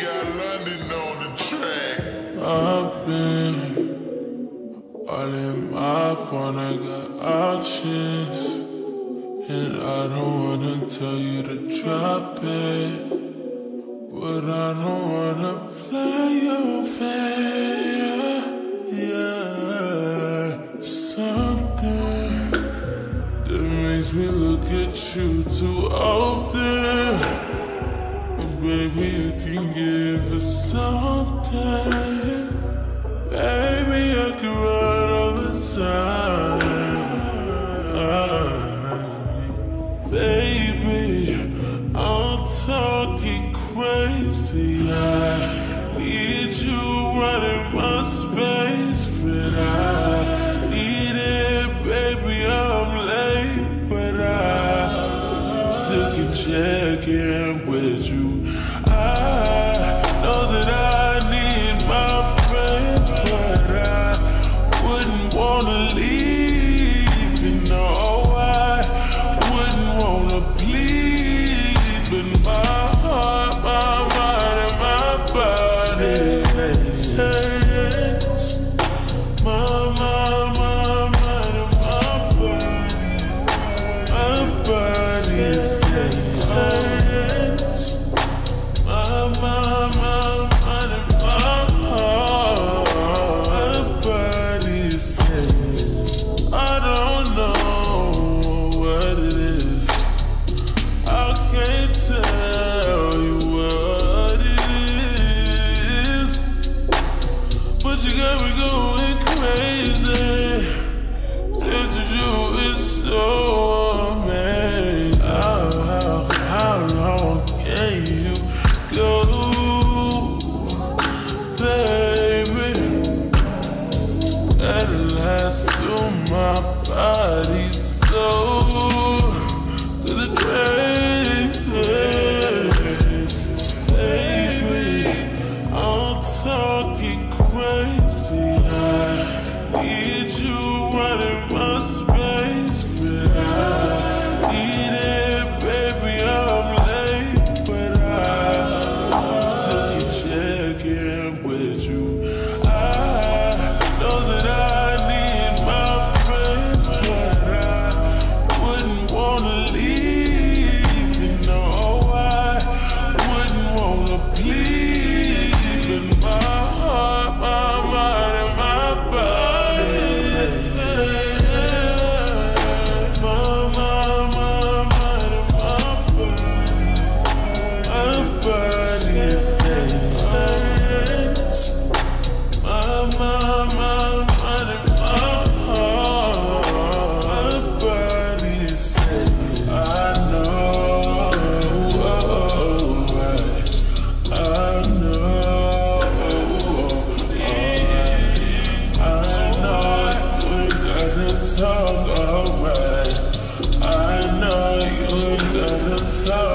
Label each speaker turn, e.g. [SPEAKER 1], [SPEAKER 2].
[SPEAKER 1] got London on the track.
[SPEAKER 2] I've been all in my phone, I got options. And I don't wanna tell you to drop it. But I don't wanna play you fair. Yeah, something that makes me look at you too often. Baby, you can give us something. Baby, I can run all the time. Baby, I'm talking crazy. I check with you. I know that I need my friend, but I wouldn't wanna leave. Got me going crazy. Just you is so amazing. How, how, how long can you go, baby? At last to my body so I